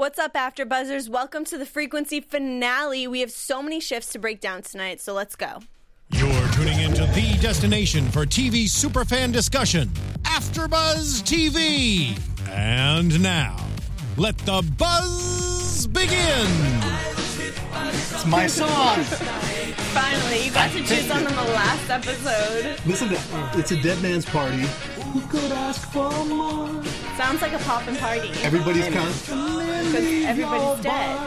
What's up, After Buzzers? Welcome to the frequency finale. We have so many shifts to break down tonight, so let's go. You're tuning into the destination for TV superfan discussion, AfterBuzz TV. And now, let the buzz begin. It's my song. Finally, you got to choose on the last episode. Listen, to, it's a dead man's party. Who could ask for more? Sounds like a poppin' party. Everybody's kind Because everybody's dead.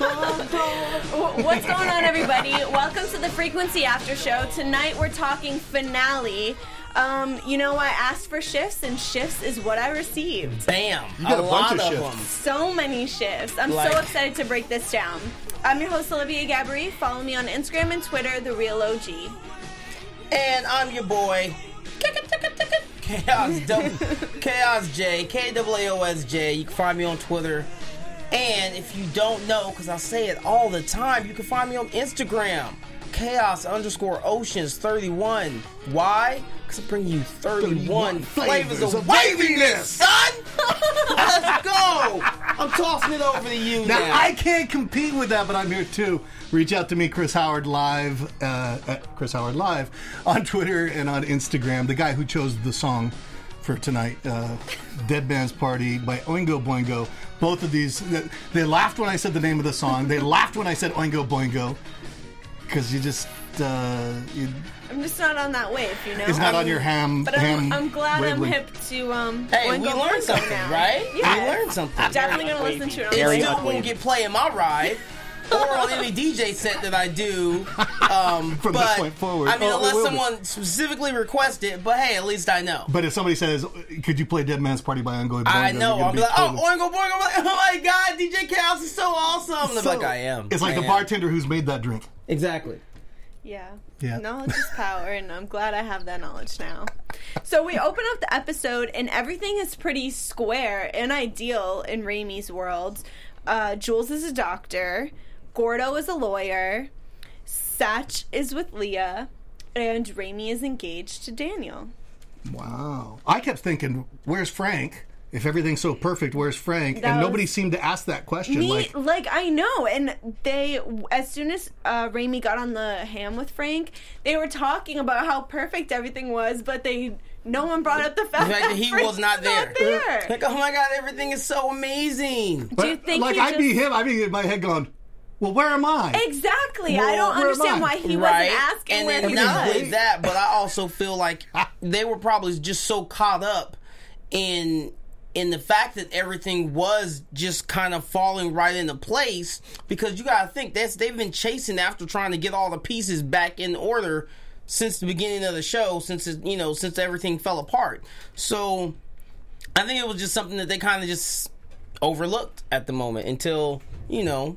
What's going on, everybody? Welcome to the Frequency After Show. Tonight we're talking finale. Um, you know, I asked for shifts, and shifts is what I received. Bam! You got a lot bunch of of shifts. them. So many shifts. I'm Like- so excited to break this down. I'm your host, Olivia Gabri. Follow me on Instagram and Twitter, The Real OG. And I'm your boy, Chaos W, Chaos J, K A A O S J. You can find me on Twitter. And if you don't know, because I say it all the time, you can find me on Instagram. Chaos underscore oceans 31. Why? Because I bring you 31, 31 flavors, flavors of of waviness, son! Let's go! I'm tossing it over to you now. Now I can't compete with that, but I'm here too. Reach out to me, Chris Howard Live, uh, at Chris Howard Live on Twitter and on Instagram. The guy who chose the song for tonight, uh, "Dead Man's Party" by Oingo Boingo. Both of these, they, they laughed when I said the name of the song. They laughed when I said Oingo Boingo because you just. Uh, you, I'm just not on that wave, you know? it's not I'm- on your ham. But I'm, ham I'm glad I'm hip to um. Hey, Oingo we learned something, now. right? Yeah. We learned something. Definitely gonna listen to it on It still won't get play in my ride or on any DJ set that I do. Um, From but, this point forward. I mean, Oh, it unless will be. someone specifically requests it, but hey, at least I know. But if somebody says, "Could you play Dead Man's Party by Oingo Boingo?" I know. I'll gonna be like, oh, totally- Oingo Boingo. I'm like, oh my god, DJ Chaos is so awesome. They're So- like, I am. It's like I the am. bartender who's made that drink. Exactly. Yeah. Yeah. Knowledge is power, and I'm glad I have that knowledge now. So we open up the episode, and everything is pretty square and ideal in Raimi's world. Uh, Jules is a doctor, Gordo is a lawyer, Satch is with Leah, and Raimi is engaged to Daniel. Wow. I kept thinking, where's Frank? If everything's so perfect, where's Frank? That and was- nobody seemed to ask that question. Me, like, like, I know, and they as soon as uh, Raimi got on the ham with Frank, they were talking about how perfect everything was, but they no one brought up the fact, The fact that he Frank's was not there. there. Like, oh my god, everything is so amazing. but, you think like I'd be him. I'd be in my head going, well, where am I? Exactly. Well, I don't understand I? why he right? wasn't asking and where then he not was. only that, but I also feel like they were probably just so caught up in in the fact that everything was just kind of falling right into place because you got to think that's they've been chasing after trying to get all the pieces back in order since the beginning of the show since it, you know since everything fell apart so i think it was just something that they kind of just overlooked at the moment until you know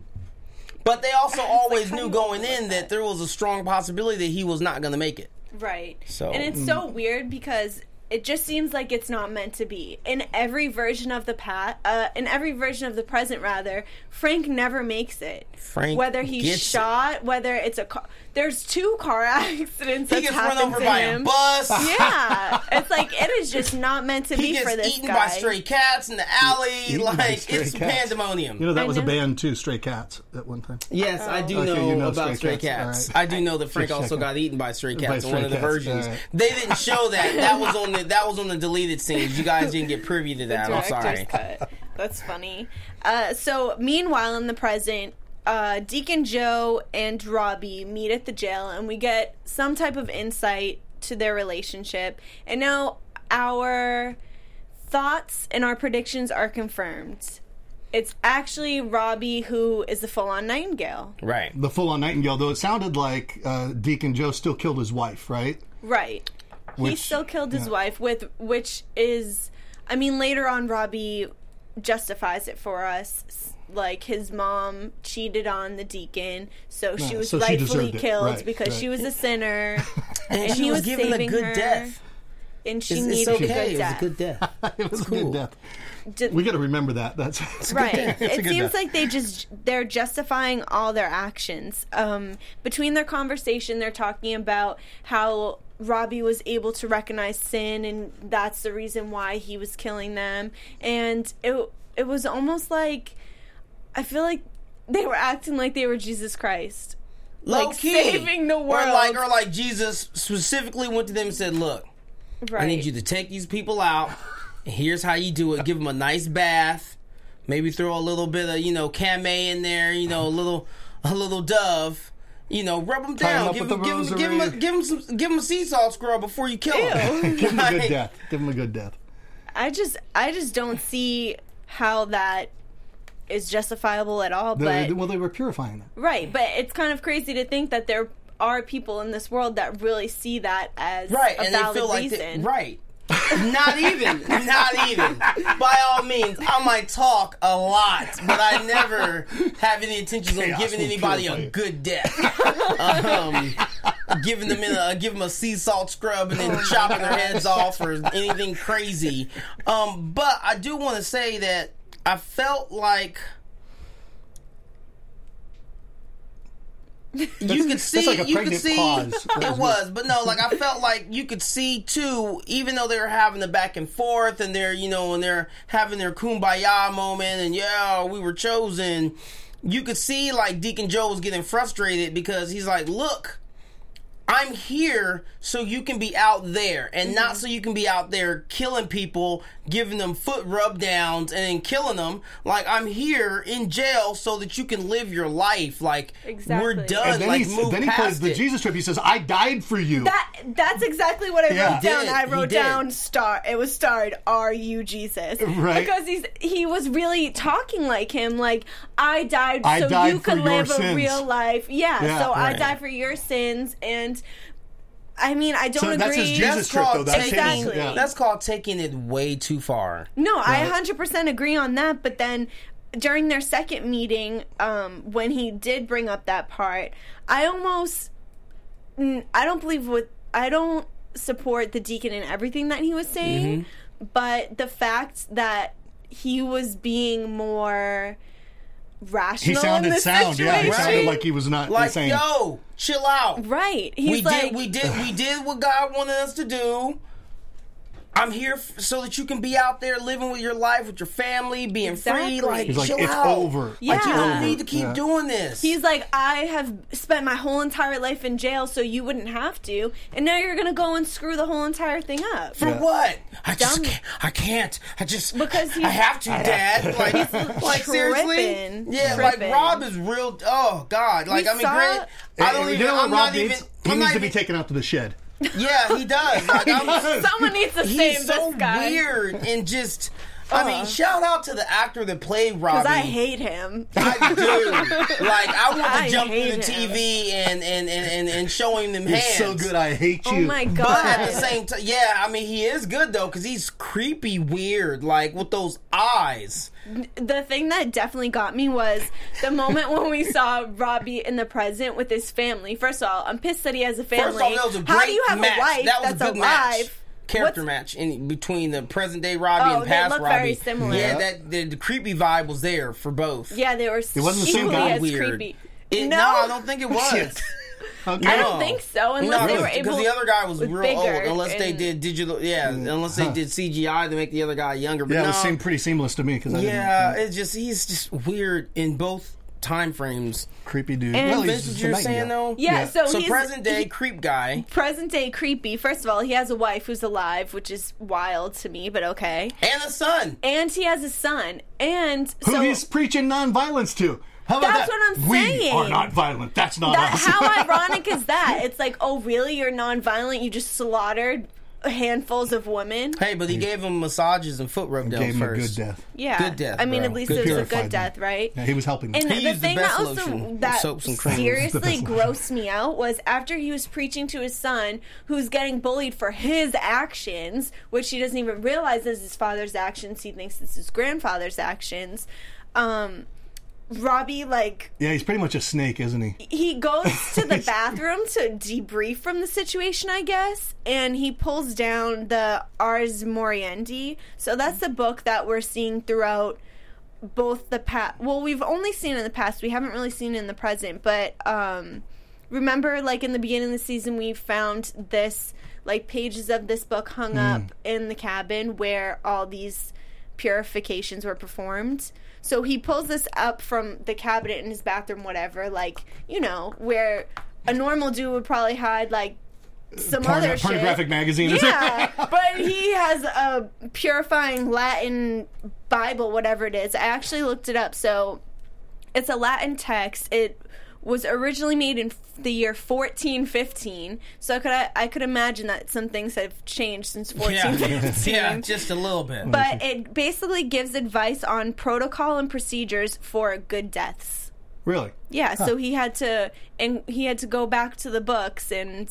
but they also always kinda knew going in that. there was a strong possibility that he was not going to make it Right. So- and it's so weird because it just seems like it's not meant to be. In every version of the past, uh, in every version of the present, rather, Frank never makes it. Frank whether he's gets it. shot, whether it's a car. There's two car accidents. he that's gets run happened over by him. a bus Yeah, it's like it is just not meant to he be for gets this eaten guy. by stray cats in the alley Eaten like it's cats. pandemonium You know, that I was a band too, Stray Cats, at one time. Yes, I do Okay, know, you know about Stray stray Cats, cats. all right. I do know that Frank Just also got eaten by stray By cats in stray one of the versions. all right. They didn't show that. That was on the that was on the deleted scenes. You guys didn't get privy to that. I'm sorry. cut. That's funny. Uh, so, meanwhile, in the present, uh, Deacon Joe and Robbie meet at the jail, and we get some type of insight to their relationship. And now our thoughts and our predictions are confirmed. It's actually Robbie who is the full on Nightingale. Right. The full on Nightingale, though it sounded like uh, Deacon Joe still killed his wife, right? Right. he still killed his yeah. wife with which is I mean later on Robbie justifies it for us s- like his mom cheated on the deacon so she was so rightfully deserved it. killed Right, because right. she was a sinner And, And she he was, was given a saving good her. death. and she It's, it's needed okay. a good It was death. a good death. it was a good death. Ju- We got to remember that. That's right It's it seems death. like they just they're justifying all their actions um between their conversation they're talking about how robbie was able to recognize sin and that's the reason why he was killing them and it it was almost like I feel like they were acting like they were Jesus Christ. Low Like, key. saving the Or like, world. or like Jesus specifically went to them and said, "Look, Right. I need you to take these people out. And here's how you do it. Give them a nice bath. Maybe throw a little bit of you know Kame in there. You know a little a little dove. You know, rub them down. up Give them, the give them, give them, a, give them some, give them a sea salt scrub before you kill them. Give them a good death. Give him a good death. I just I just don't see how that is justifiable at all. They- But well, they were purifying them. right, but it's kind of crazy to think that there are people in this world that really see that as Right, a and they valid feel like reason. they, right. not even, not even. By all means, I might talk a lot, but I never have any intentions on giving anybody a good death. um, giving them in a, give them a sea salt scrub and then chopping their heads off or anything crazy. Um, but I do want to say that I felt like. you could see, like you could see, pause. it was, but no, like I felt like you could see too, even though they were having the back and forth and they're, you know, and they're having their kumbaya moment and yeah, we were chosen. You could see like Deacon Joe was getting frustrated because he's like, look, I'm here so you can be out there and Mm-hmm. not so you can be out there killing people, giving them foot rub downs and then killing them. Like I'm here in jail so that you can live your life. Like we're done. And then, like he, move then he past plays the. Jesus trip. He says, "I died for you." That that's exactly what I Yeah. wrote down. I wrote down star. It was starred. Are you Jesus? Right. Because he's he was really talking like him. Like I died I so died you could your live a real life. Yeah. Yeah, so I right. died for your sins and. I mean, I don't So agree. that's his Jesus That's trip, though. called That's taking. Exactly. Yeah. That's called taking it way too far. No, I 100% agree on that. But then during their second meeting, um, when he did bring up that part, I almost, I don't believe what, I don't support the deacon in everything that he was saying, Mm-hmm. but the fact that he was being more rational. He sounded in this sound. Yeah, he situation. sounded like he was not Like, insane. yo, chill out. Right. He's we like, did we did we did what God wanted us to do. I'm here f- so that you can be out there living with your life with your family, being Exactly. free. Like, He's like, chill "It's out. over. Like, Yeah. you don't need to keep Yeah. doing this. He's like, I have spent my whole entire life in jail, so you wouldn't have to, and now you're gonna go and screw the whole entire thing up. for Yeah. what? I just Dumb. can't. I can't. I just Because I have to, Dad. Like, like seriously, tripping. yeah. Tripping. Like Rob is real. Oh God. Like We I mean, saw- granted, I don't you even. know what I'm Rob not needs? even. He I'm needs not to be even- taken out to the shed. Yeah, he does. Like, I'm, Someone needs to save he's so this guy. weird and just. I mean, Uh. shout out to the actor that played Robbie. Because I hate him. I do. Like, I want to I jump through the. TV and and, and, and and show him them He's hands. so good. I hate you. Oh my god. But at the same time, yeah, I mean, he is good though because he's creepy, weird, like with those eyes. the thing that definitely got me was the moment when we saw Robbie in the present with his family. First of all, I'm pissed that he has a family. First off, that was a great How do you have match. a wife that was that's a good alive? match. Character What's- match in between the present day Robbie Oh, and past look Robbie. very similar. Yeah, Yeah. that the, the creepy vibe was there for both. Yeah, they were. It wasn't the same equally guy? as Weird. creepy. It- no, no, I don't think it was. Okay. I don't think so. Unless they were able. because the other guy was was real old. Unless they did digital, yeah. Mm. Unless they did CGI to make the other guy younger. But Yeah, it no, was seemed pretty seamless to me because yeah, it's just he's just weird in both time frames. creepy dude. And- well, Vince, he's just you're saying though? Yeah, Yeah. so, So he's present day he- creep guy present day creepy. First of all, he has a wife who's alive, which is wild to me, but okay. and a son. And he has a son, and Who so he's preaching nonviolence to. How about That's that? what I'm we saying. are not violent. That's not that, us. how ironic is that? It's like, oh, really? You're nonviolent? You just slaughtered handfuls of women? Hey, but he gave him massages and foot rub downs Gave him a first. good death. Yeah, Good death, I mean, bro. at least Good it was a purified good death, right? Yeah, he was helping them. And He the used the thing best that also lotion, that soaps and creams. Seriously grossed me out was after he was preaching to his son, who's getting bullied for his actions, which he doesn't even realize is his father's actions. He thinks it's his grandfather's actions. Um, Robbie like yeah, he's pretty much a snake, isn't he? he goes to the bathroom to debrief from the situation, I guess, and he pulls down the Ars Moriendi. So that's the book that we're seeing throughout both the past. Well, we've only seen in the past. We haven't really seen in the present. But um, remember, like in the beginning of the season, we found this like pages of this book hung up in the cabin where all these purifications were performed. So he pulls this up from the cabinet in his bathroom, whatever, like, you know, where a normal dude would probably hide, like, some Porn- other shit. pornographic magazine. is- Yeah, but he has a purifying Latin Bible, whatever it is. I actually looked it up. So it's a Latin text. It was originally made in the year 1415. So I could I could imagine that some things have changed since 1415. yeah, just a little bit. But it basically gives advice on protocol and procedures for good deaths. really? Yeah, so he had to and he had to go back to the books and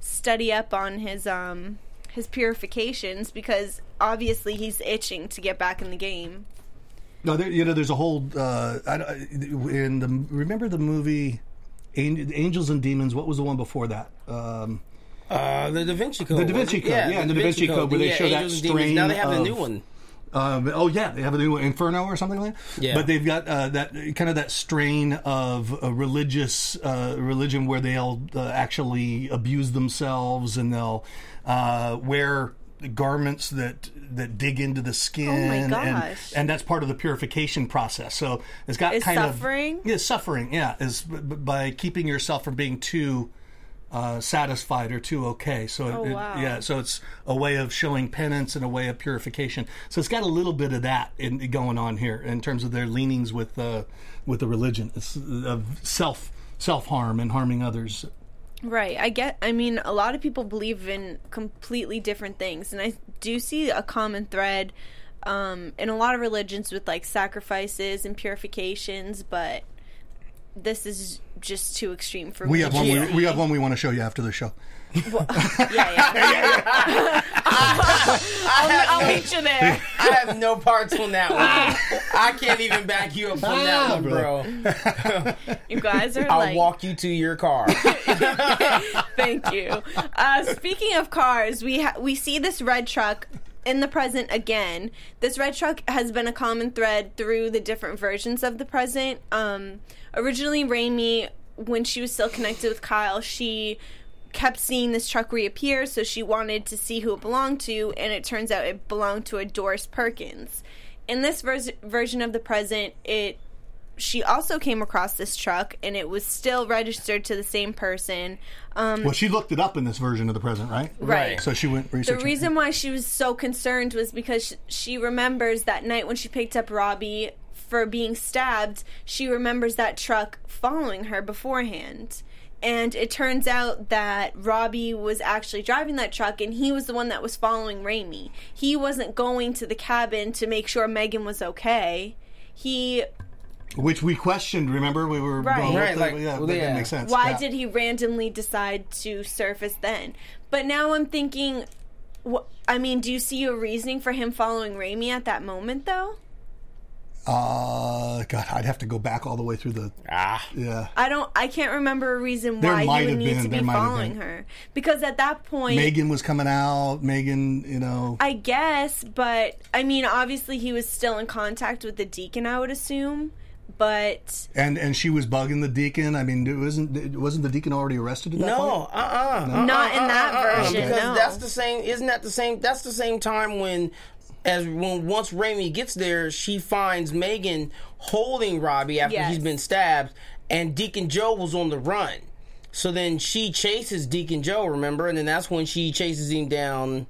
study up on his um his purifications because obviously he's itching to get back in the game. No, there, you know, there's a whole. Uh, I, in the remember the movie Angels and Demons. What was the one before that? Um, uh, the Da Vinci Code. The Da Vinci? Code, yeah, the Da Vinci Code, where they Yeah, show that Angels and Demons. Now they have the strain new of- one. Um, oh yeah, they have a new Inferno or something like that. Yeah. but they've got uh, that kind of that strain of a religious uh, religion where they'll uh, actually abuse themselves and they'll uh, wear garments that that dig into the skin. Oh my and, gosh. and that's part of the purification process. So it's got Is kind suffering? of yeah, suffering. Yeah, is by keeping yourself from being too. Uh, satisfied or too okay. So it, Oh, it- yeah, so it's a way of showing penance and a way of purification. So it's got a little bit of that in, going on here in terms of their leanings with uh, with the religion. It's of self self harm and harming others. Right. I get I mean a lot of people believe in completely different things and I do see a common thread um in a lot of religions with like sacrifices and purifications, but this is just too extreme for We me. have one. We, we have one we want to show you after the show. Yeah, yeah. I'll, I'll meet you there. I have no parts on that one. I can't even back you up on that Ah, one, bro. You guys are I'll like walk you to your car. Thank you. Uh, speaking of cars, we ha- we see this red truck in the present again. This red truck has been a common thread through the different versions of the present. Um, originally, Raimi, when she was still connected with Kyle, she kept seeing this truck reappear, so she wanted to see who it belonged to, and it turns out it belonged to a Doris Perkins. In this vers- version of the present, it she also came across this truck, and it was still registered to the same person. Um, Well, she looked it up in this version of the present, right? Right. So she went the reason why she was so concerned was because she remembers that night when she picked up Robbie for being stabbed. She remembers that truck following her beforehand. And it turns out that Robbie was actually driving that truck and he was the one that was following Raimi. He wasn't going to the cabin to make sure Megan was okay. He which we questioned. Remember, we were Right. going, what Right, the- like, yeah, well, that yeah. didn't make sense. why Yeah. did he randomly decide to surface then? But now I'm thinking, wh- I mean, do you see a reasoning for him following Raimi at that moment, though? Uh, God, I'd have to go back all the way through the. ah. Yeah. I don't. I can't remember a reason There why might he would have need been, to be there might have following been. her because at that point, Megan was coming out. Megan, you know. I guess. But I mean, obviously, he was still in contact with the deacon. I would assume, but and and she was bugging the deacon. I mean, it wasn't it wasn't the deacon already arrested at that No, point? uh, uh Not in that version, Because no. that's the same. Isn't that the same? That's the same time when, as when once Raimi gets there, she finds Megan holding Robbie after Yes. he's been stabbed, and Deacon Joe was on the run. So then she chases Deacon Joe, remember, and then that's when she chases him down.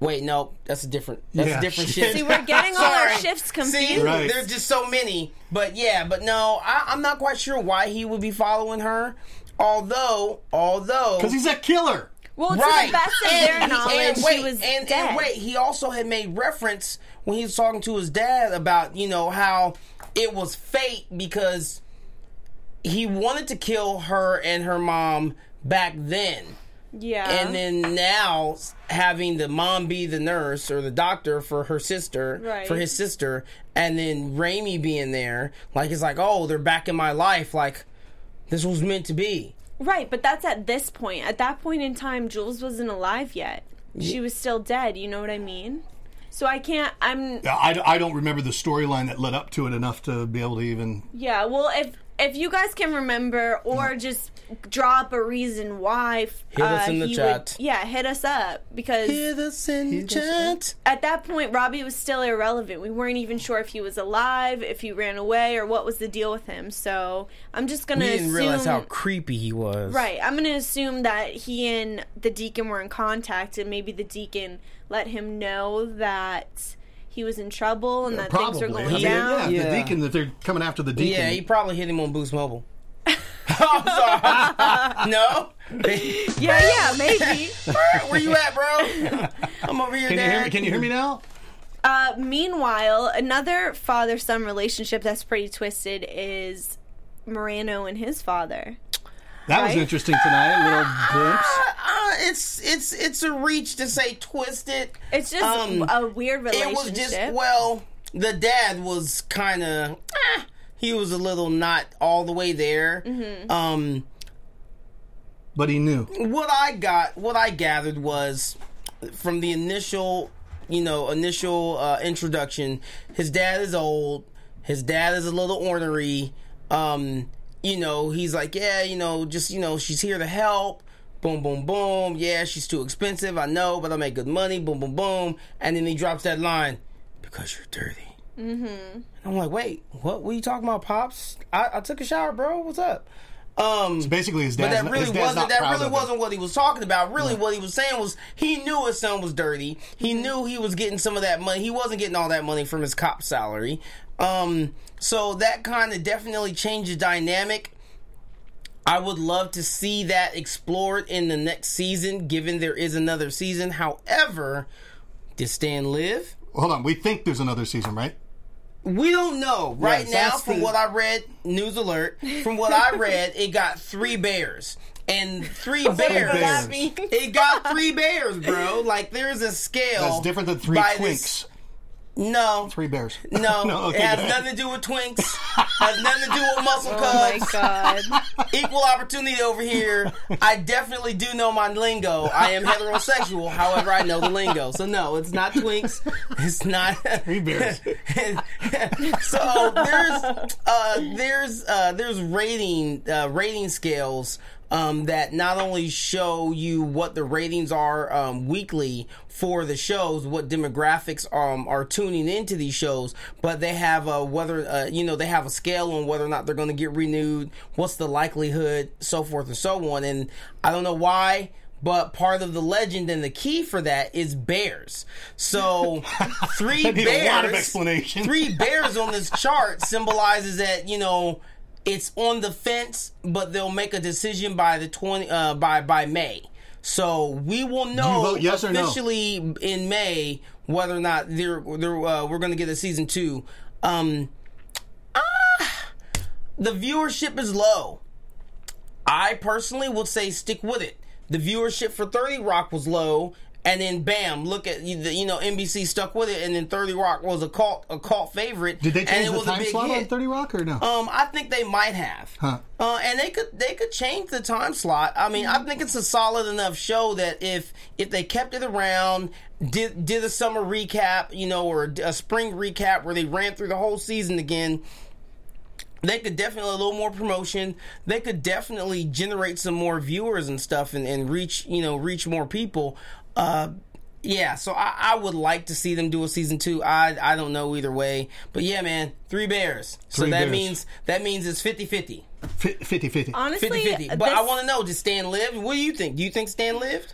Wait, no, that's a different. That's Yeah, a different she- shit. see, we're getting all our Sorry. shifts confused. See, Right. there's just so many. But yeah, but no, I, I'm not quite sure why he would be following her. Although, although, Because he's a killer. Well, to right, the best of And their knowledge, and wait, she was and, dead. and wait, he also had made reference when he was talking to his dad about you know how it was fate because he wanted to kill her and her mom back then. yeah, And then now having the mom be the nurse or the doctor for her sister, Right. for his sister, and then Raimi being there, like it's like, oh, they're back in my life, like this was meant to be. Right, but that's at this point. At that point in time, Jules wasn't alive yet. She was still dead. You know what I mean? So I can't. I'm. I, I don't remember the storyline that led up to it enough to be able to even. Yeah. Well, if if you guys can remember or just drop a reason why Hit us uh, in the he chat. Would, yeah, hit us up because Hear us in the chat. at that point Robbie was still irrelevant. We weren't even sure if he was alive, if he ran away, or what was the deal with him. So I'm just gonna We didn't assume. realize how creepy he was. Right, I'm gonna assume that he and the deacon were in contact, and maybe the deacon let him know that he was in trouble and that things Probably. were I going mean, down. yeah, Yeah. the deacon that they're coming after the deacon. Yeah, he probably hit him on Boost Mobile. I'm sorry. no? Yeah, yeah, maybe. Where you at, bro? I'm over here, can you hear me? Can you hear me now? Uh, meanwhile, another father son relationship that's pretty twisted is Moreno and his father. That was interesting tonight. A little glimpse. Uh, it's it's it's a reach to say twisted. It's just Um, a weird relationship. It was just well, the dad was kind of eh, he was a little not all the way there. Mm-hmm. Um, But he knew. what I got, what I gathered was from the initial, you know, initial uh, introduction. His dad is old. His dad is a little ornery. Um, you know, he's like, yeah, you know, just you know, she's here to help. Boom, boom, boom. Yeah, she's too expensive. I know, but I make good money. Boom, boom, boom. And then he drops that line, because you're dirty. Mm-hmm. And I'm like, wait, what? were you talking about, pops? I, I took a shower, bro. What's up? Um, Basically, his but that really wasn't that really wasn't what he was talking about. Really, what he was saying was he knew his son was dirty. He knew he was getting some of that money. He wasn't getting all that money from his cop salary. Um, so that kind of definitely changed the dynamic. I would love to see that explored in the next season, given there is another season. However, did Stan live? Hold on. We think there's another season, right? We don't know right Yes, now. From the- what I read, news alert. From what I read, it got three bears and three bears. bears. It got three bears, bro. Like there's a scale. That's different than three by twinks. this- No, Three bears. no, okay, it has nothing to do with twinks. has nothing to do with muscle cubs. oh my god. Equal opportunity over here. I definitely do know my lingo. I am heterosexual, however, I know the lingo. So no, it's not twinks. It's not Three bears. so there's uh, there's uh, there's rating uh, rating scales um, that not only show you what the ratings are um, weekly for the shows, what demographics um, are tuning into these shows, but they have a whether uh, you know they have a scale on whether or not they're going to get renewed, what's the likelihood, so forth and so on. And I don't know why. But part of the legend and the key for that is bears. So three bears. a lot of explanation. Three bears on this chart symbolizes that you know it's on the fence, but they'll make a decision by the twenty uh, by by May. So we will know yes or no? officially in May whether or not they're, they're uh, we're going to get a season two. Um, ah, the viewership is low. I personally would say stick with it. The viewership for 30 Rock was low, and then bam, look at you you know NBC stuck with it, and then 30 Rock was a cult a cult favorite. Did they and change it the time slot on 30 Rock or no? Um, I think they might have. Huh. Uh, and they could they could change the time slot. I mean, I think it's a solid enough show that if if they kept it around, did did a summer recap, you know, or a spring recap where they ran through the whole season again. They could definitely a little more promotion. They could definitely generate some more viewers and stuff, and, and reach you know reach more people. Uh, yeah, so I, I would like to see them do a season two. I I don't know either way, but yeah, man, three bears. So that bears. means that means it's 50-50. 50 50. Honestly, 50-50. But I want to know, did Stan live? What do you think? Do you think Stan lived?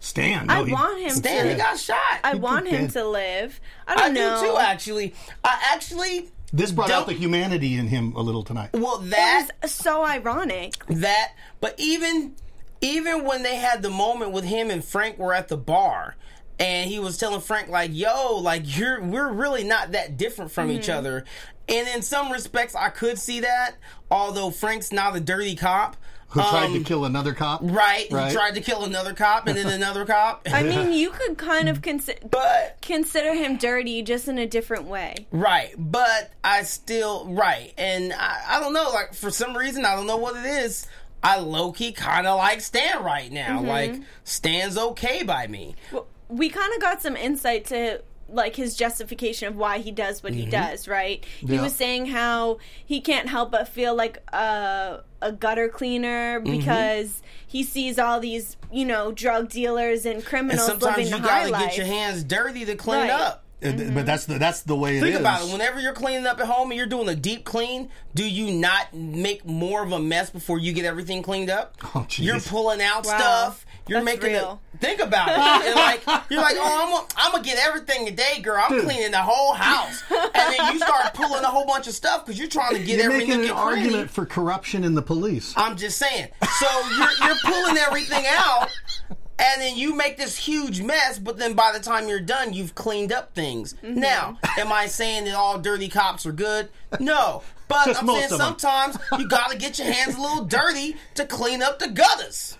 Stan. I no, he- want him Stan, to. he got shot. I want him did. to live. I I don't do know. too, actually. I actually This brought out Don't- the humanity in him a little tonight. well It that was so ironic. that but even even when they had the moment with him and Frank were at the bar and he was telling Frank like yo like you're we're really not that different from each Mm-hmm. other and in some respects I could see that although Frank's not a dirty cop Who tried to Um, kill another cop? right, Right. he tried to kill another cop and then another cop I mean, you could kind of consider but consider him dirty, just in a different way. Right, but I still right, and I, I don't know. Like for some reason, I don't know what it is. I low key kind of like Stan right now. Mm-hmm. Like Stan's okay by me. Well, We kind of got some insight to like his justification of why he does what Mm-hmm. he does, right? He was saying how he can't help but feel like a a gutter cleaner Mm-hmm. because he sees all these, you know, drug dealers and And criminals sometimes living you the high gotta life. get your hands dirty to clean Right. up. It- But mm-hmm. that's the that's the way it is. Think about it. Whenever you're cleaning up at home and you're doing a deep clean, do you not make more of a mess before you get everything cleaned up? Oh, you're pulling out Wow. stuff. You're That's making real. it. Think about it. You're like you're like, oh, I'm gonna, I'm get everything today, girl. I'm Dude. cleaning the whole house, and then you start pulling a whole bunch of stuff because you're trying to get everything You're every making an and cranny. argument for corruption in the police. I'm just saying. So you're you're pulling everything out, and then you make this huge mess. But then by the time you're done, you've cleaned up things. Mm-hmm. Now, am I saying that all dirty cops are good? No. But Just I'm saying sometimes you got to get your hands a little dirty to clean up the gutters.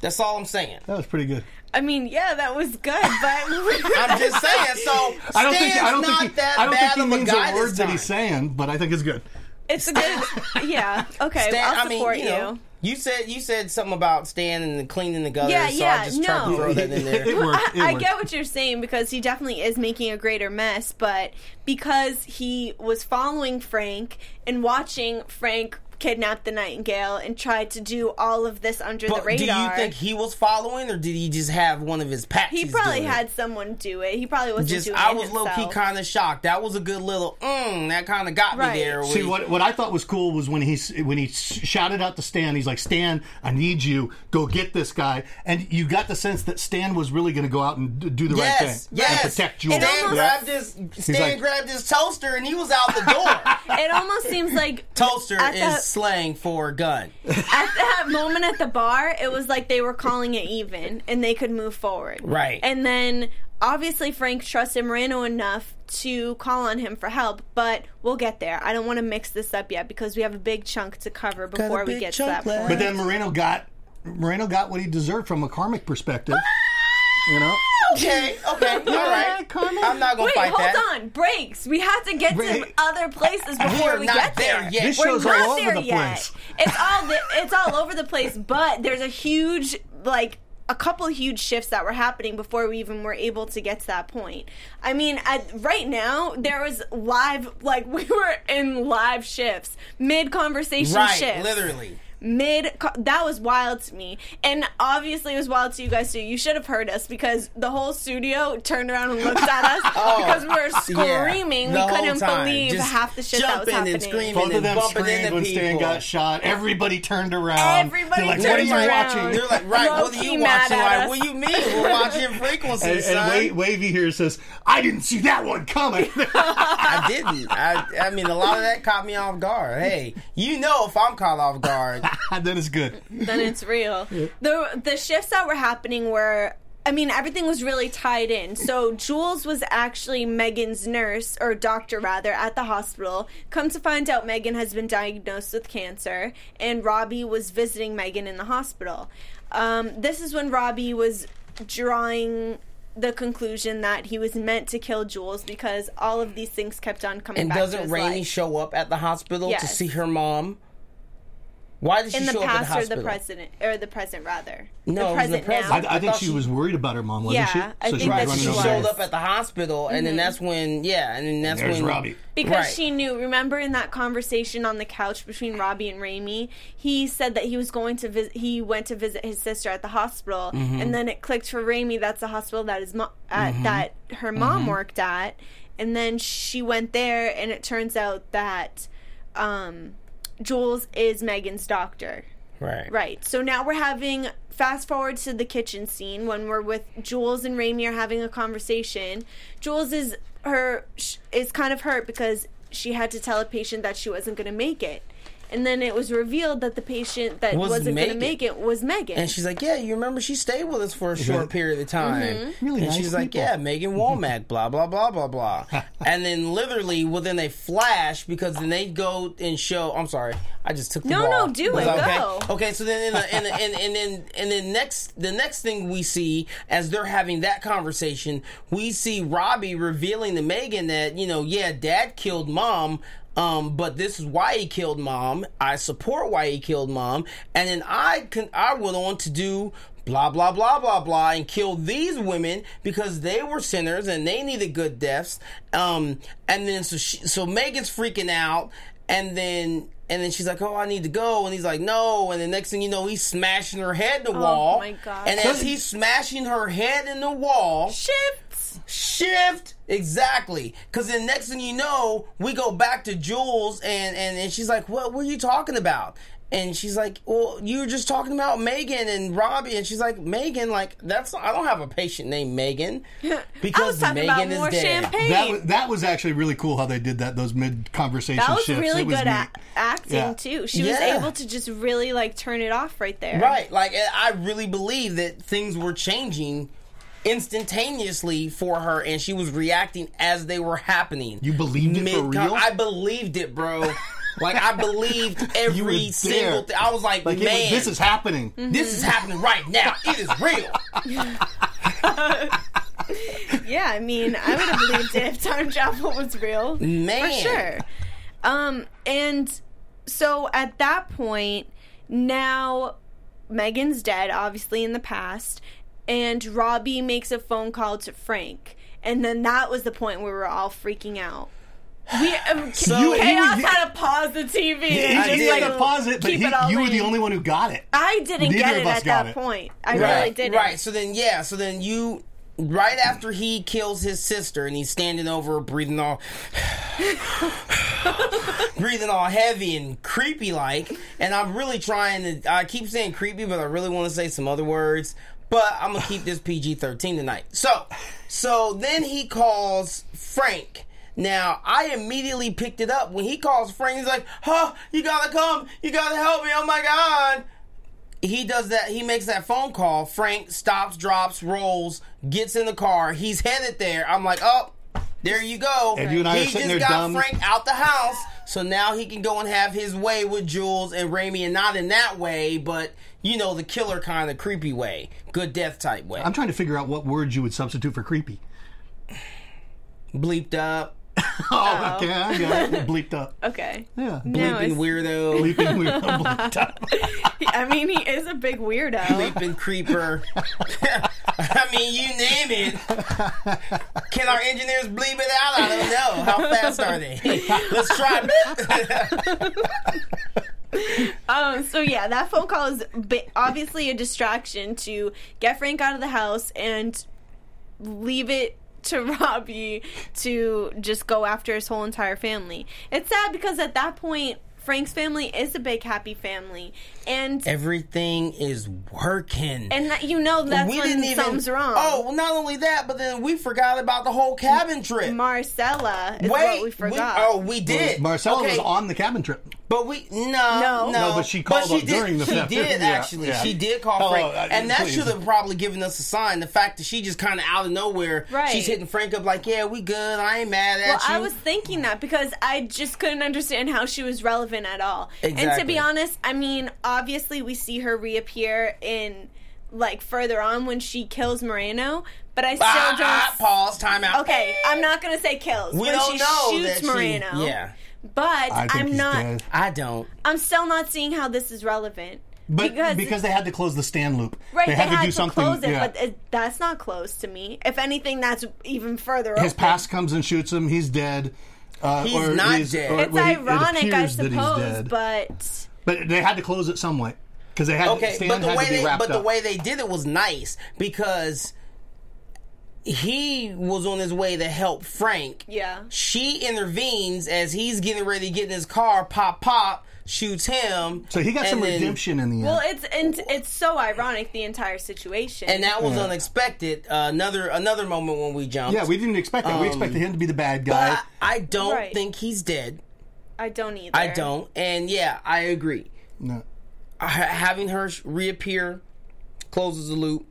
That's all I'm saying. That was pretty good. I mean, yeah, that was good, but I'm just saying. So I don't think I don't think he, that I don't think he of means guy a this word that he's saying, but I think it's good. it's a good. Yeah. Okay. Stan, I'll I mean, support you, you. know, you said you said something about Stan and cleaning the gutters, Yeah, so yeah, I just tried to no. throw that in there. It worked. It I, I get what you're saying because he definitely is making a greater mess, but because he was following Frank and watching Frank kidnap the Nightingale and tried to do all of this under the But radar. do you think he was following, or did he just have one of his patsies? he probably doing it? had someone do it. He probably wasn't Just, doing I it was low key kind of shocked. That was a good little, mm, that kind of got Right. me there. See with- what what I thought was cool was when he when he shouted out to Stan. He's like, "Stan, I need you. Go get this guy." And you got the sense that Stan was really going to go out and do the Yes, right thing yes. and protect you. Stan almost- grabbed his Stan like- grabbed his toaster and he was out the door. It almost seems like toaster is the- slang for gun. at that moment at the bar, it was like they were calling it even and they could move forward. Right. And then obviously Frank trusted Moreno enough to call on him for help, but we'll get there. I don't want to mix this up yet because we have a big chunk to cover before we get to that left. point. But then Moreno got Moreno got what he deserved from a karmic perspective. You know, Okay, okay, all right. Carmen. I'm not gonna Wait, fight hold that. on. Breaks. We have to get to Wait. other places We before are we, not get there there. yet. This We're show's all not over there the yet. place. It's all the, it's all over the place, but there's a huge like a couple huge shifts that were happening before we even were able to get to that point. I mean, at, right now there was live like we were in live shifts, mid conversation Right, shifts literally. Mid that was wild to me and obviously it was wild to you guys too you should have heard us because the whole studio turned around and looked at us oh. because we were screaming Oh, the we couldn't time. believe Just half the shit that was jumping and happening screaming. Both of them screamed into when Stan got shot. Everybody turned around. Everybody They're like, turned what are you around. watching? They're like, right, what are you watching? at Like, what do you mean? We're watching frequency, And, son. and Wa- Wavy here says, "I didn't see that one coming." I didn't. I, I mean, a lot of that caught me off guard. Hey, you know if I'm caught off guard. that is good. then it's real the the shifts that were happening were I mean, everything was really tied in. So Jules was actually Megan's nurse, or doctor rather, at the hospital. Come to find out, Megan has been diagnosed with cancer, and Robbie was visiting Megan in the hospital. Um, this is when Robbie was drawing the conclusion that he was meant to kill Jules because all of these things kept on coming And back to doesn't his Raimi life. show up at the hospital to see her mom? Why did she in the show up at the past or hospital? the president or the present rather No, it was the present. I, now. I think thought she she- was worried about her mom, wasn't Yeah, she? I think she that she she running was. around. showed up at the hospital, and then that's when, yeah, and then that's There's when Robbie. Because Right. she knew. Remember in that conversation on the couch between Robbie and Raimi, he said that he was going to visit. He went to visit his sister at the hospital, Mm-hmm. and then it clicked for Raimi. That's the hospital that his mo- at, that her mom Mm-hmm. worked at, and then she went there, and it turns out that um, Jules is Megan's doctor. right, Right. So now we're having fast forward to the kitchen scene when we're with Jules and Raimi are having a conversation. Jules is her is kind of hurt because she had to tell a patient that she wasn't going to make it. And then it was revealed that the patient that Was was not going to make it was Megan. And she's like, "Yeah, you remember she stayed with us for a short period of time." Mm-hmm. Really and nice she's like, "Yeah, Megan Womack, blah blah blah blah blah." and then literally within a flash, because then they go and show. I'm sorry, I just took the No, ball. no, do Was it, that okay? go. Okay, so then in the, in the, and and then and then next the next thing we see as they're having that conversation, we see Robbie revealing to Megan that you know, yeah, Dad killed Mom. Um, but this is why he killed mom. I support why he killed mom, and then I can I went on to do blah blah blah blah blah and kill these women because they were sinners and they needed good deaths. Um, and then so she, so Megan's freaking out, and then and then she's like, "Oh, I need to go," and he's like, "No," and the next thing you know, he's smashing her head in the wall. Oh my God. And as he's smashing her head in the wall, Shifts. shift exactly because then next thing you know we go back to jules and and, and she's like what were you talking about and she's like well you were just talking about megan and robbie and she's like megan like that's i don't have a patient named megan I because was talking megan about more is dead. That was, that was actually really cool how they did that. Those mid conversation That was shifts. really was good at acting Yeah. too. She was able to just really like turn it off right there. right like i really believe that things were changing instantaneously for her and she was reacting as they were happening You believed it for real? i believed it bro like i believed every single thing i was like, Like, man was- this is happening. This is happening right now. It is real. Yeah, I mean, I would have believed it if time travel was real. Man. For sure. Um, and so at that point, now Megan's dead, obviously in the past, and Robbie makes a phone call to Frank. And then that was the point where we were all freaking out. We um, So- You- chaos he- he- had to pause the TV. He, and I he just, did did. like, deposit, but he, it all you were the only one who got it. I didn't Neither get it at that it. point. I right, really didn't. right. So then, yeah. So then you, right after he kills his sister, and he's standing over, her, breathing all, breathing all heavy and creepy like. And I'm really trying to. I keep saying creepy, but I really want to say some other words. But I'm gonna keep this PG-13 tonight. So, so then he calls Frank. Now, I immediately picked it up when he calls Frank. He's like, "Huh, you gotta come, you gotta help me! Oh my god!" he does that. He makes that phone call. Frank stops, drops, rolls, gets in the car. He's headed there. I'm like, oh, there you go. And you and I he are sitting just there got dumb. Frank out the house, so now he can go and have his way with Jules and Raimi, and not in that way, but you know, the killer kind of creepy way, good death type way. I'm trying to figure out what words you would substitute for creepy. Bleeped up, Oh, okay, I got it. Bleeped up. Okay. Yeah. No, bleeping it's- weirdo, Bleeping weird. Bleeped up. I mean, he is a big weirdo. bleeping creeper. I mean, you name it. Can our engineers bleep it out? I don't know. How fast are they? Let's try. So yeah, that phone call is obviously a distraction to get Frank out of the house and leave it to Robbie to just go after his whole entire family. It's sad because at that point, Frank's family is a big happy family, and Everything is working. and that, you know that's when something's wrong. Oh, well, not only that, but then we forgot about the whole cabin trip. Marcella is Wait, what we forgot. oh, we did. Marcella Okay, was on the cabin trip. But we no No. no, No, but she called she up did, during the She did Yeah, actually. yeah. She did call Hello, Frank, uh, and that should have probably given us a sign. The fact that she just kind of out of nowhere, Right. she's hitting Frank up like, "Yeah, we good. I ain't mad at Well, you." I was thinking that because I just couldn't understand how she was relevant at all. And to be honest, I mean, obviously we see her reappear in like further on when she kills Moreno, but I still ah, don't. ah, pause. Time out. Okay, I'm not gonna say kills. We when don't she know shoots that she- Moreno. yeah. But I think I'm he's not. dead. I don't. I'm still not seeing how this is relevant. But because, because, they had to close the Stan loop. right, they had to do something. close it, yeah. but it, that's not close to me. If anything, that's even further. His open. past comes and shoots him. He's dead. Uh, He's or not he's- dead. or- It's well, he- it ironic, I appears that he's suppose, but But they had to close it some way because they had Okay, stand but the had way to they wrapped but the way they did it was nice because he was on his way to help Frank. yeah. She intervenes as he's getting ready to get in his car. Pop, pop, shoots him. so he got some then- redemption in the end. Well, it's and it's so ironic the entire situation. and that was Yeah. unexpected. Uh, another another moment when we jumped. yeah, we didn't expect that. we expected him to be the bad guy. But I don't Right. think he's dead. I don't either. I don't. And yeah, I agree. no. Ha- having her reappear closes the loop.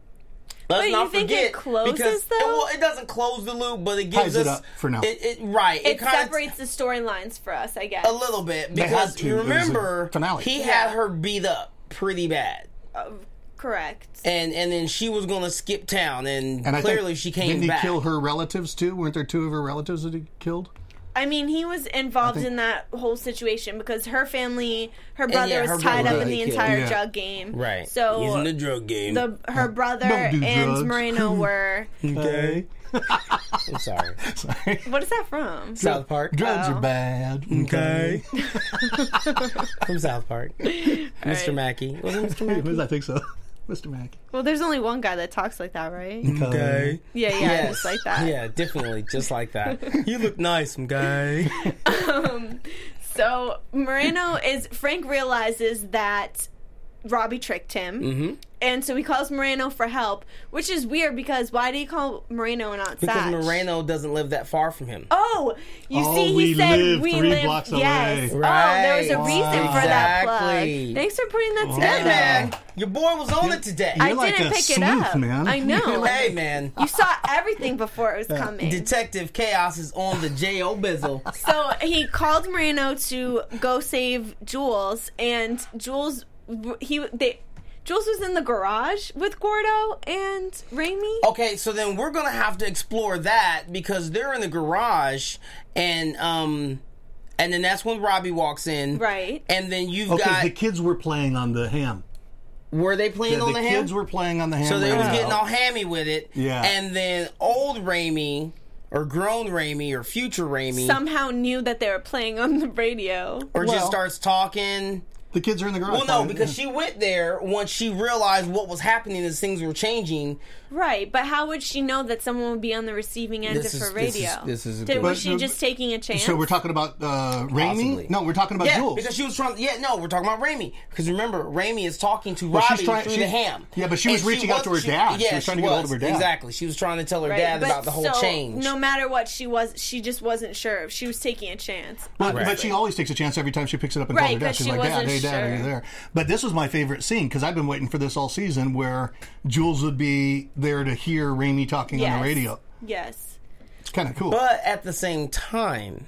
Let's Wait, you not think it forget closes, because though? well, it doesn't close the loop, but it gives Ties it us up for now. It, it- right. It, kinda- separates the storylines for us, I guess. a little bit They because had to. you It was a remember finale. he Yeah. had her beat up pretty bad. Uh, correct. And and then she was gonna skip town, and, And I clearly think, she came Didn't he back. kill her relatives too? Weren't there two of her relatives that he killed? I mean, he was involved think- in that whole situation because her family, her brother yeah, was tied brother up in the killed. entire Yeah. drug game. Right. So He's in the drug game. the her brother Don't and drugs. Moreno were. okay. I'm sorry. Sorry. What is that from? South Park. Drugs Oh. are bad. Mm-hmm. Okay. From South Park. Mr. Mackey. Was it Mr. Mackey? I think so. Mr. Mack. Well, there's only one guy that talks like that, right? Mm, okay. Yeah, yeah, Yes. just like that. Yeah, definitely, just like that. You look nice, guy. Um, so Moreno is Frank realizes that Robbie tricked him, Mm-hmm. and so he calls Moreno for help, which is weird because why did he call Moreno and not Because Satch? Moreno doesn't live that far from him. Oh, you Oh, see, he we said live we three live. blocks away. yes. Oh, there was a Right. reason for that Exactly. plug. Thanks for putting that Hey, together. man, your boy was on it today. I You're like didn't a pick it sleuth, up. man. I know. Hey, man. You saw everything before it was coming. Detective Chaos is on the J.O. Bizzle. So he called Moreno to go save Jules, and Jules, he they, Jules was in the garage with Gordo and Raimi. Okay, so then we're gonna have to explore that because they're in the garage, and um, and then that's when Robbie walks in, Right. And then you've Okay, got the kids were playing on the ham. were they playing Yeah, on the ham? the, kids were playing on the ham. so they was radio. getting all hammy with it, Yeah. And then old Raimi or grown Raimi or future Raimi Somehow knew that they were playing on the radio. or Well- just starts talking. The kids are in the garage. Well, no, because she went there once she realized what was happening as things were changing. Right, but how would she know that someone would be on the receiving end This of is- her this is- radio? this is a Did, was But- she just taking a chance? So we're talking about uh, Raimi? No, we're talking about Yeah, Jules. because she was trying. Yeah, no, we're talking about Raimi. Because remember, Raimi is talking to Well, she's Robbie trying- through she- the ham. yeah, but she was And reaching out to her dad. She was trying to get hold of her dad. Exactly. She was trying to tell her Right, dad but about the whole so, change. No matter what, she was she just wasn't sure if she was taking a chance. But, but she always takes a chance every time she picks it up and Right, calls her dad. 'cause She's she like, Dad, hey, Dad, are you there? But this was my favorite scene because I've been waiting for this all season where Jules would be there to hear Raimi talking on the radio. Yes. It's kind of cool. But at the same time,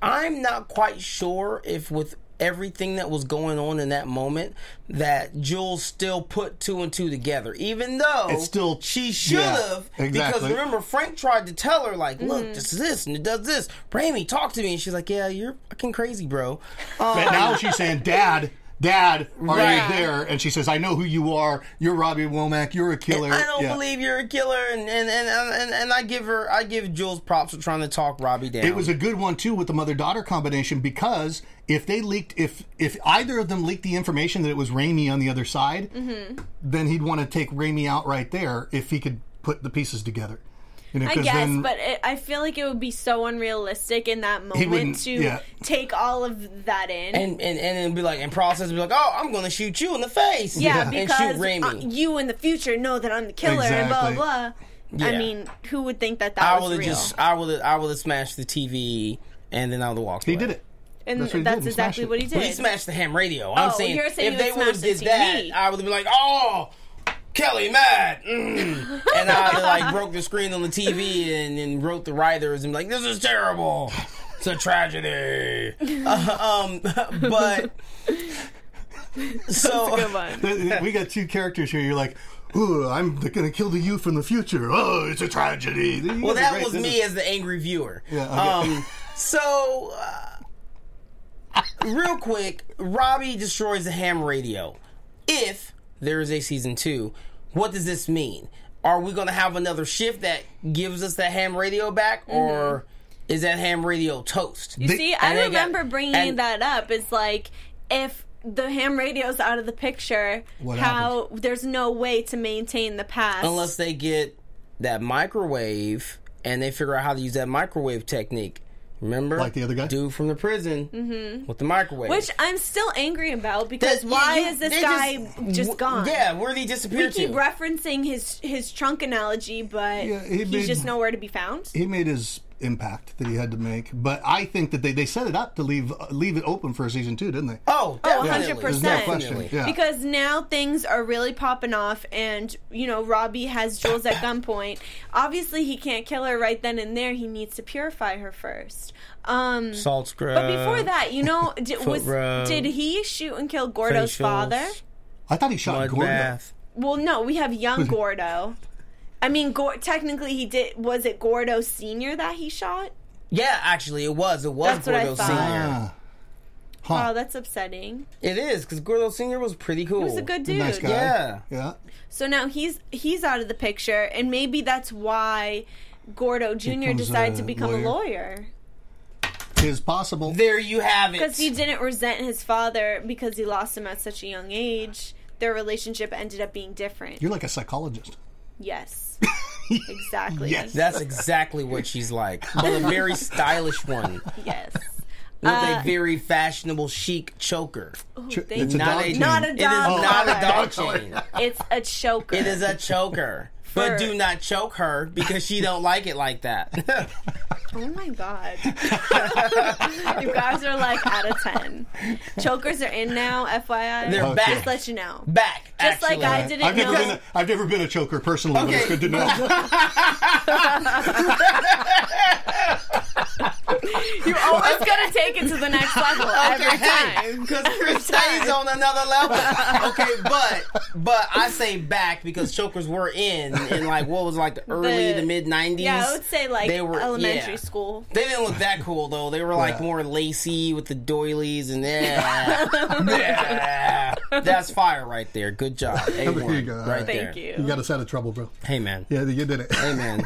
I'm not quite sure if with everything that was going on in that moment that Jules still put two and two together, even though It's still- she should yeah, have. Because remember, Frank tried to tell her like, "Look, Mm-hmm. this is this and it does this." Raimi, talk to me, and she's like, "Yeah, you're fucking crazy, bro." Um, But now she's saying, Dad, Dad, are Right. you there? And she says, I know who you are. You're Robbie Womack. You're a killer. I don't Yeah. believe you're a killer, and and, and and and I give her, I give Jules props for trying to talk Robbie down. It was a good one too with the mother daughter combination because if they leaked, if if either of them leaked the information that it was Raimi on the other side, Mm-hmm. then he'd want to take Raimi out right there if he could put the pieces together. You know, I 'cause guess, then- but it, I feel like it would be so unrealistic in that moment to yeah. take all of that in. and and and then be like, in process, be like, oh, I'm gonna shoot you in the face, yeah, and because shoot uh, you in the future know that I'm the killer and blah Exactly. blah. I mean, who would think that that I was would real? just, I would, I would have smashed the TV, and then I would have walked. he away. did it. and that's that's, what he did. Exactly smashed what he did. Well, he smashed the ham radio. I'm Oh, saying you're saying if they would would have smash did the that, I would have been like, oh. Kelly mad, mm. and I'd like broke the screen on the TV and, and wrote the writers and like, "This is terrible, it's a tragedy." Uh, um, but so Good one. Th- we got two characters here. You're like, Ooh, I'm going to kill the youth from the future. Oh, it's a tragedy. You Well, that was This me is- as the angry viewer. Yeah, okay. Um. So, uh, real quick, Robbie destroys the ham radio. If there is a season two, what does this mean? Are we going to have another shift that gives us that ham radio back, mm-hmm. or is that ham radio toast? You They- see, and I they got- remember bringing and- that up. It's like if the ham radio's out of the picture, What how there's no way to maintain the past Unless they get that microwave and they figure out how to use that microwave technique. Remember, Like the other guy? dude from the prison mm-hmm. with the microwave. Which I'm still angry about because That- why you- is this guy just, w- gone? Yeah, where did he We disappear keep to? referencing his his trunk analogy, but Yeah, he he's made- just nowhere to be found. he made his impact that he had to make. But I think that they, they set it up to leave leave it open for a season two, didn't they? oh, Oh, definitely. 100%. There's no question, yeah. Because now things are really popping off, and you know Robbie has Jules at gunpoint. Obviously, he can't kill her right then and there. He needs to purify her first. Um, Salt scrub. but before that, you know, did, was rub, did he shoot and kill Gordo's facials, father? I thought he shot mud Gordo. bath. Well, no, we have young Gordo. I mean, Gor- technically, he did. Was it Gordo Senior that he shot? Yeah, actually, it was. It was That's Gordo. Senior. Ah, Wow, that's upsetting. It is because Gordo Senior was pretty cool. He was a good dude. nice guy. Yeah. Yeah. So now he's he's out of the picture, and maybe that's why Gordo Jr. Decided to become lawyer. a lawyer Is possible. There you have it. because he didn't resent his father because he lost him at such a young age. Their relationship ended up being different. You're like a psychologist. Yes, exactly. Yes. That's exactly what she's like, but a very stylish one yes. with Uh, a very fashionable chic choker. Ch- thank it's a. Not dog a- chain. Not a It is dog. not a dog chain. It's a choker. It is a choker. But do not choke her because she don't like it like that. Oh my god. you guys are like out of ten. Chokers are in now, FYI. They're Okay. back. Just let you know. Back. Just like. I didn't I've never know. been. A, I've never been a choker personally, but it's good to know. You're always gonna take it to the next level every time. Because Chris stays on another level. Okay, but but I say back because chokers were in in like what was like the early The- to mid nineties. Yeah, I would say like They were- elementary yeah. school. They didn't look that cool though. They were like Yeah. more lacy with the doilies and yeah, yeah. That's fire right there. Good job. A1, There you go. All Right right. there. Thank you. You got us out of trouble, bro. Hey man. Yeah, you did it. Hey man.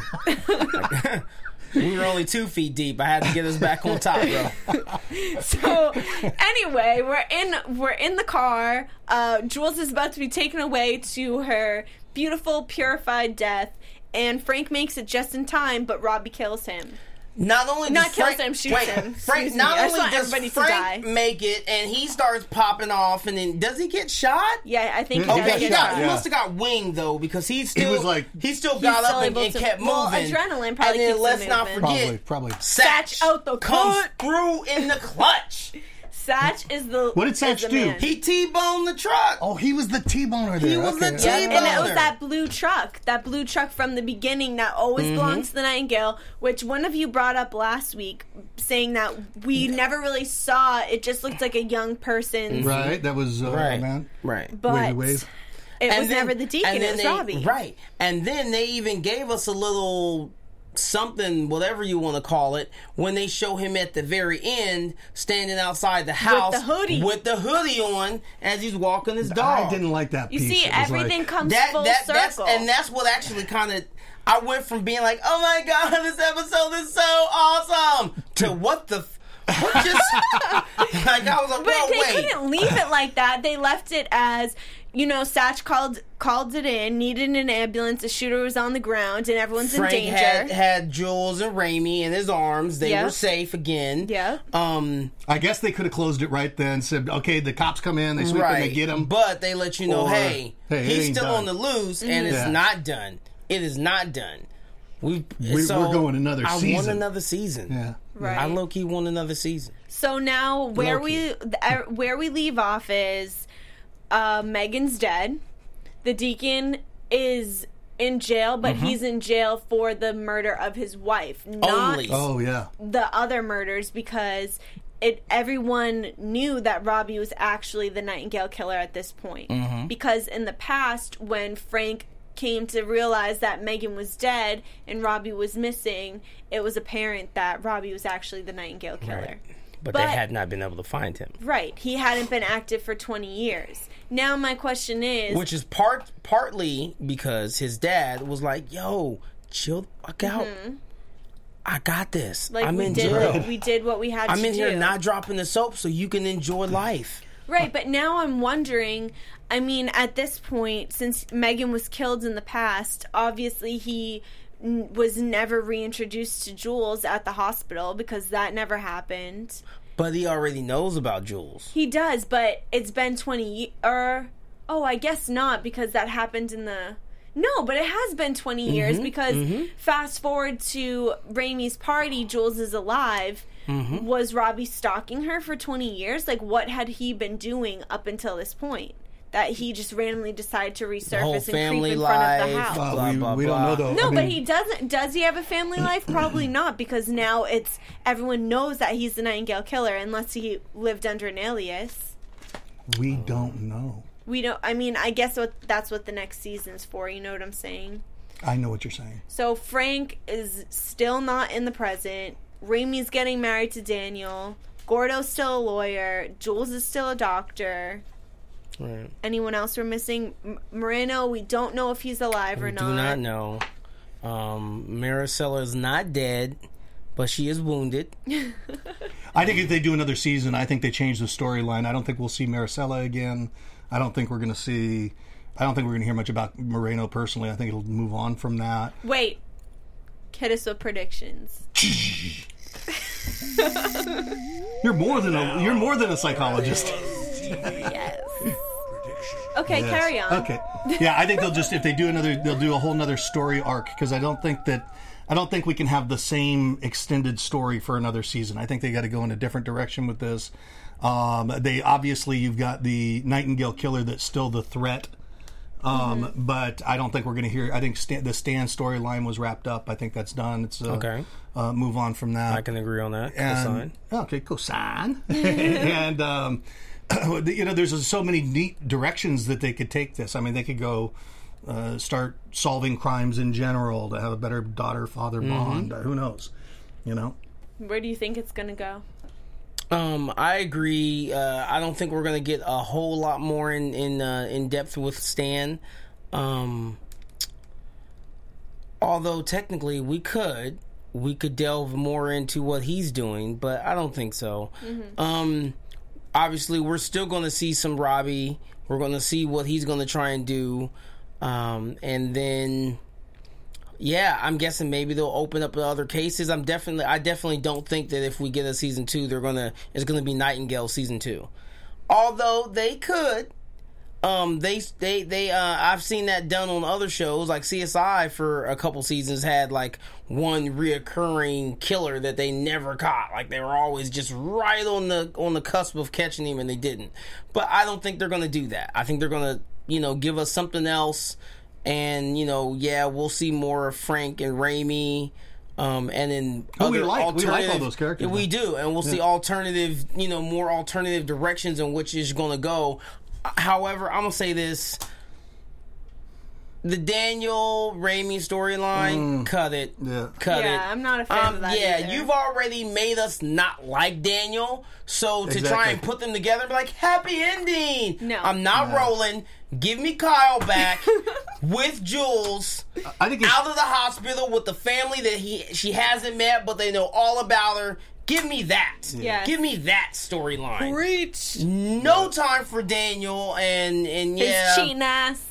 We were only two feet deep. I had to get us back on top, bro. So anyway, we're in we're in the car. Uh, Jules is about to be taken away to her beautiful purified death, and Frank makes it just in time, but Robbie kills him. Not only Not does kills Frank, him, shoots wait, him. Frank, Excuse not me. Only does Frank make it, and he starts popping off, and then does he get shot? Yeah, I think he Yeah, does he Okay, he got. shot. He yeah. must have got winged though, because he still was like- he still got still up and, and to- kept well, moving. adrenaline probably and then keeps let's him not moving. forget, Probably, probably. Satch Satch out the comes cut. through in the clutch. Satch is the What did Satch do? man. He t-boned the truck. Oh, he was the T-boner there. He was the Okay. T- Yeah, and it was that blue truck, that blue truck from the beginning that always Mm-hmm. belongs to the Nightingale, which one of you brought up last week, saying that we never really saw. It just looked like a young person. Right, that was uh, Right, man. right. but Wavy wave. it was then- never the Deacon. and It was they- Robbie. Right. And then they even gave us a little something, whatever you want to call it, when they show him at the very end standing outside the house with the hoodie. with the hoodie on as he's walking his dog. I didn't like that You see, everything like, comes that full that circle. that's and that's what actually kind of I went from being like, "Oh my god, this episode is so awesome," to what the. F- what just like I was like, but well, they wait. couldn't leave it like that. They left it as. You know, Satch called called it in, needed an ambulance. The shooter was on the ground, and everyone's Frank in danger. had had Jules and Raimi in his arms. They Yeah. were safe again. Yeah. Um. I guess they could have closed it right then. Said, okay, the cops come in, they sweep right. him, they get him. But they let you know, Or, hey, hey, he's still done. on the loose, and it's Yeah. not done. It is not done. We We- so we're going another I want another season. yeah. Right. I low key want another season. So now where we Loki. th- uh, where we leave off is uh, Megan's dead. The deacon is in jail, but Mm-hmm. he's in jail for the murder of his wife, not Only. Oh yeah. the other murders because it everyone knew that Robbie was actually the Nightingale killer at this point. Mm-hmm. Because in the past when Frank came to realize that Megan was dead and Robbie was missing, it was apparent that Robbie was actually the Nightingale killer. But, But- they had not been able to find him. Right. He hadn't been active for 20 years. Now my question is Which is part partly because his dad was like, "Yo, chill the fuck out. I got this. Mm-hmm. like I'm we in did jail. what, we did what we had to do I'm in do. here not dropping the soap so you can enjoy life." Right, but now I'm wondering. I mean, at this point, since Megan was killed in the past, obviously he n- was never reintroduced to Jules at the hospital because that never happened. But he already knows about Jules. He does, but it's been 20 ye- or oh, I guess not because that happened in the No, but it has been 20 years mm-hmm, because mm-hmm. fast forward to Raimi's party, Jules is alive. Mm-hmm. Was Robbie stalking her for 20 years? Like what had he been doing up until this point? That he just randomly decided to resurface whole and creep family in front of the house. Blah, we, blah, we don't know though. No, I but he doesn't. Does he have a family life? Probably mm-hmm. not, because now it's everyone knows that he's the Nightingale killer, unless he lived under an alias. we don't know. We don't. I mean, I guess what that's what the next season's for. You know what I'm saying? I know what you're saying. So Frank is still not in the present. Raimi's getting married to Daniel. Gordo's still a lawyer. Jules is still a doctor. Right. Anyone else we're missing? M- Moreno, we don't know if he's alive or We not. do not know. Um, Maricela is not dead, but she is wounded. I think if they do another season, I think they change the storyline. I don't think we'll see Maricela again. I don't think we're going to see. I don't think we're going to hear much about Moreno personally. I think it'll move on from that. Wait. Hit us with predictions. You're more than a you're more than a psychologist. Yes. Okay, Yes. carry on. Okay. Yeah, I think they'll just if they do another they'll do a whole nother story arc because I don't think that I don't think we can have the same extended story for another season. I think they got to go in a different direction with this. Um, they obviously you've got the Nightingale killer that's still the threat. Um, Mm-hmm. But I don't think we're going to hear. I think Stan, the Stan storyline was wrapped up. I think that's done. It's uh, Okay. Uh, move on from that. I can agree on that. And, Cosign. okay, cosign. and um, you know, there's so many neat directions that they could take this. I mean, they could go uh, start solving crimes in general to have a better daughter-father Mm-hmm. bond. Or who knows? You know. Where do you think it's gonna go? Um, I agree. Uh, I don't think we're gonna get a whole lot more in in uh, in depth with Stan. Um, although technically we could we could delve more into what he's doing, but I don't think so. Um, obviously, we're still going to see some Robbie. We're going to see what he's going to try and do, um, and then yeah, I'm guessing maybe they'll open up other cases. I'm definitely, I definitely don't think that if we get a season two, they're gonna, it's gonna be Nightingale season two. Although they could, um, they, they, they, uh, I've seen that done on other shows like CSI for a couple seasons had like one reoccurring killer that they never caught. Like they were always just right on the on the cusp of catching him and they didn't. But I don't think they're gonna do that. I think they're gonna, you know, give us something else and you know, yeah, we'll see more of Frank and Raimi. Um, and then Who we other like. We like all those characters, We do, and we'll see alternative, you know, more alternative directions in which it's going to go. However, I'm gonna say this: the Daniel Raimi storyline, cut it, Yeah. cut Yeah, it. I'm not a fan Um, of that yeah, either. you've already made us not like Daniel, so to try and put them together, be like happy ending. No. I'm not rolling. Give me Kyle back with Jules I think out of the hospital with the family that he she hasn't met, but they know all about her. Give me that. Yeah. Give me that storyline. Preach. No time for Daniel and and His yeah, cheating ass.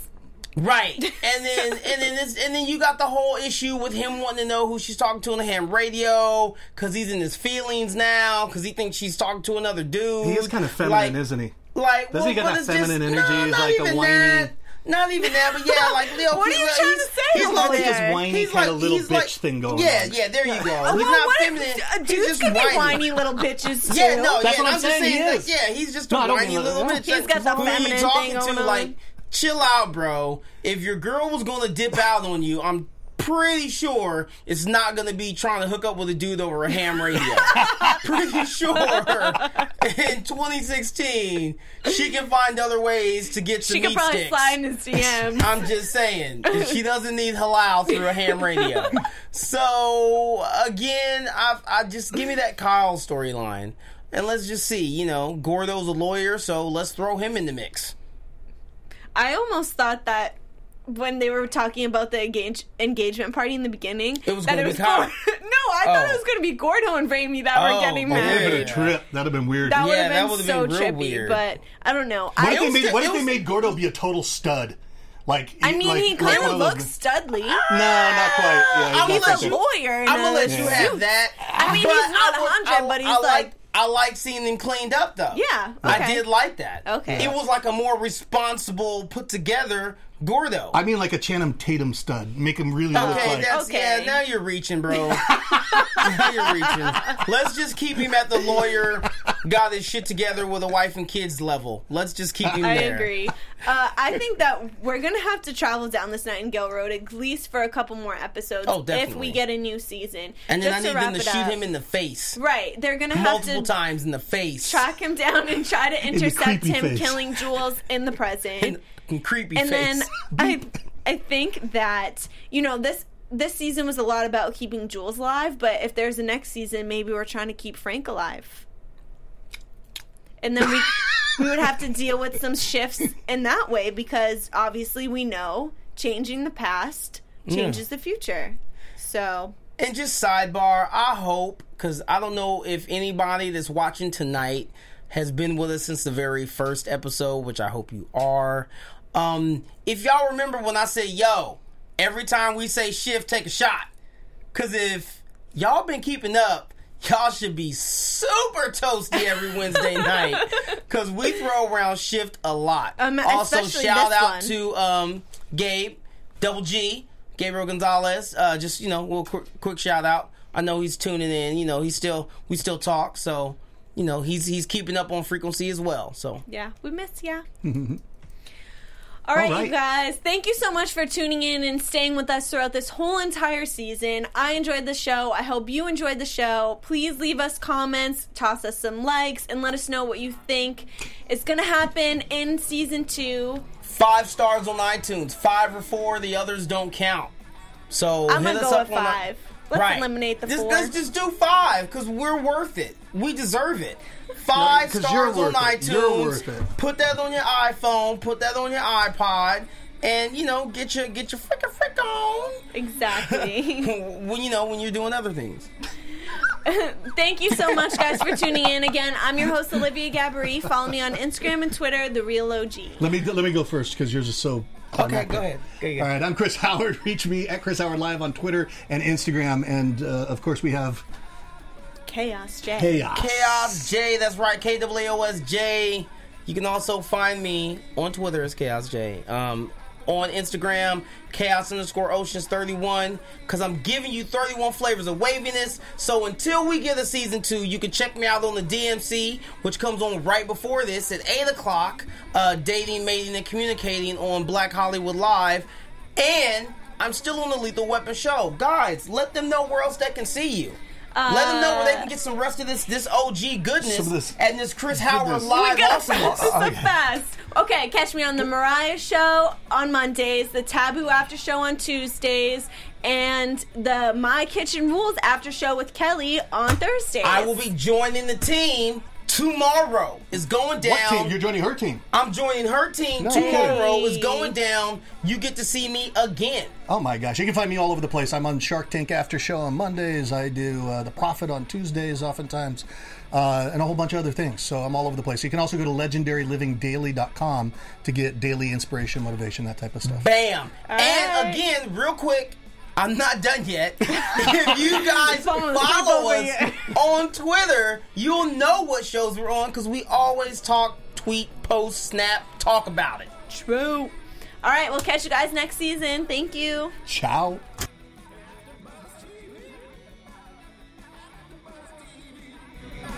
right. And then and then this, and then you got the whole issue with him wanting to know who she's talking to on the ham radio because he's in his feelings now because he thinks she's talking to another dude. he is kind of feminine, Like- isn't he? Like, Doesn't he got that it's just- feminine energy? No, He's like a even whiny- that. Not even that, but yeah, like Leo. What are you he's- trying to say he's over like- like there? this whiny He's kind like- of little bitch like- thing going Yeah, on. yeah, yeah, there you go. Oh, he's well, not feminine. uh, He's Dudes just can be whiny. whiny little bitches too. Yeah, no, That's yeah, what I'm I'm just saying, saying, he that, is. yeah, he's just No, I a don't whiny mean that. little bitch. He's got the Who are you feminine talking thing to? going on. Like, chill out, bro. If your girl was gonna dip out on you, I'm pretty sure it's not gonna be trying to hook up with a dude over a ham radio. pretty sure in 2016 she can find other ways to get some She meat probably sticks. slide in his DM. I'm just saying, she doesn't need halal through a ham radio. So again, I, I just give me that Kyle storyline, and let's just see. You know, Gordo's a lawyer, so let's throw him in the mix. I almost thought that when they were talking about the engage- engagement party in the beginning, It was that gonna it be was Kyle. Gor- no, I thought Oh. it was going to be Gordo and Raimi that Oh, were getting my That would have married. been a trip. That'd have been weird. That would Yeah, have been would've so been real trippy, weird. but I don't know. What I, if, they made, still- what it if they made Gordo be a total stud? Like, I mean, like, he like clearly one of those- looks studly. No, not quite. Yeah, I'm he's He's a quite lawyer. I'm gonna let you suit. have that. I mean, But he's not I 100, but he's I like- I like seeing him cleaned up though. Yeah, I did like that. Okay. it was like a more responsible, put together Gordo. I mean, like a Channing Tatum stud. Make him really look Okay, like. that's Okay. yeah. Now you're reaching, bro. now you're reaching. Let's just keep him at the lawyer, got his shit together with a wife and kids level. Let's just keep him I there. I agree. Uh, I think that we're gonna have to travel down this Nightingale Road at least for a couple more episodes Oh, if we get a new season. And then Just I need wrap them to shoot up. him in the face Right, they're gonna have multiple to times in the face. track him down and try to intercept creepy him face. killing Jules in the present. In- in creepy and face. then I I think that you know this this season was a lot about keeping Jules alive, but if there's a next season, maybe we're trying to keep Frank alive. And then we we would have to deal with some shifts in that way because obviously we know changing the past changes the future. So And just sidebar, I hope because I don't know if anybody that's watching tonight has been with us since the very first episode, which I hope you are. Um, if y'all remember when I said, "Yo," every time we say shift, take a shot. Because if y'all been keeping up, y'all should be super toasty every Wednesday night. Because we throw around shift a lot. Um, also, shout out one. to um, Gabe, Double G, Gabriel Gonzalez. Uh, just you know, a little quick, quick shout out. I know he's tuning in. You know, he's still we still talk. So you know, he's he's keeping up on frequency as well. So yeah, we miss ya. All right, right. you guys. Thank you so much for tuning in and staying with us throughout this whole entire season. I enjoyed the show. I hope you enjoyed the show. Please leave us comments, toss us some likes, and let us know what you think is going to happen in season two. five stars on iTunes, five or four. The others don't count. So I'm hit us go up with on five. Let's right. eliminate the just, four. Let's just do five because we're worth it. We deserve it. Five 'cause stars on worth it. iTunes. You're worth it. Put that on your iPhone. Put that on your iPod. And you know, get your get your fricka frick on exactly. when you know when you're doing other things. Thank you so much, guys, for tuning in. Again, I'm your host, Olivia Gabory. Follow me on Instagram and Twitter, The Real OG. Let me let me go first because yours is so. Okay, go ahead. Go ahead. All right, I'm Chris Howard. Reach me at Chris Howard Live on Twitter and Instagram, and uh, of course we have Chaos J. Chaos. Chaos J. That's right, K W O S J. You can also find me on Twitter as Chaos J. Um, on Instagram, Chaos underscore Oceans 31. Because I'm giving you 31 flavors of waviness. So until we get a season two, you can check me out on the DMC, which comes on right before this at 8 o'clock. Uh, dating, mating, and communicating on Black Hollywood Live. And I'm still on the Lethal Weapon show. Guys, let them know where else they can see you. Let them know where they can get some rest of this this OG goodness this and this Chris Howard goodness. live We gotta awesomeness. fast so fast. Okay, catch me on the Mariah Show on Mondays, the Taboo After Show on Tuesdays, and the My Kitchen Rules After Show with Kelly on Thursdays. I will be joining the team tomorrow. is going down. What team? You're joining her team. I'm joining her team No tomorrow. kidding. It's going down. You get to see me again. Oh my gosh, you can find me all over the place. I'm on Shark Tank After Show on Mondays. I do uh, The Profit on Tuesdays, oftentimes, uh, and a whole bunch of other things. So I'm all over the place. You can also go to legendarylivingdaily.com to get daily inspiration, motivation, that type of stuff. Bam. right. And again, real quick, I'm not done yet. if you guys follow us on Twitter, you'll know what shows we're on because we always talk, tweet, post, snap, talk about it. True. All right, we'll catch you guys next season. Thank you. Ciao.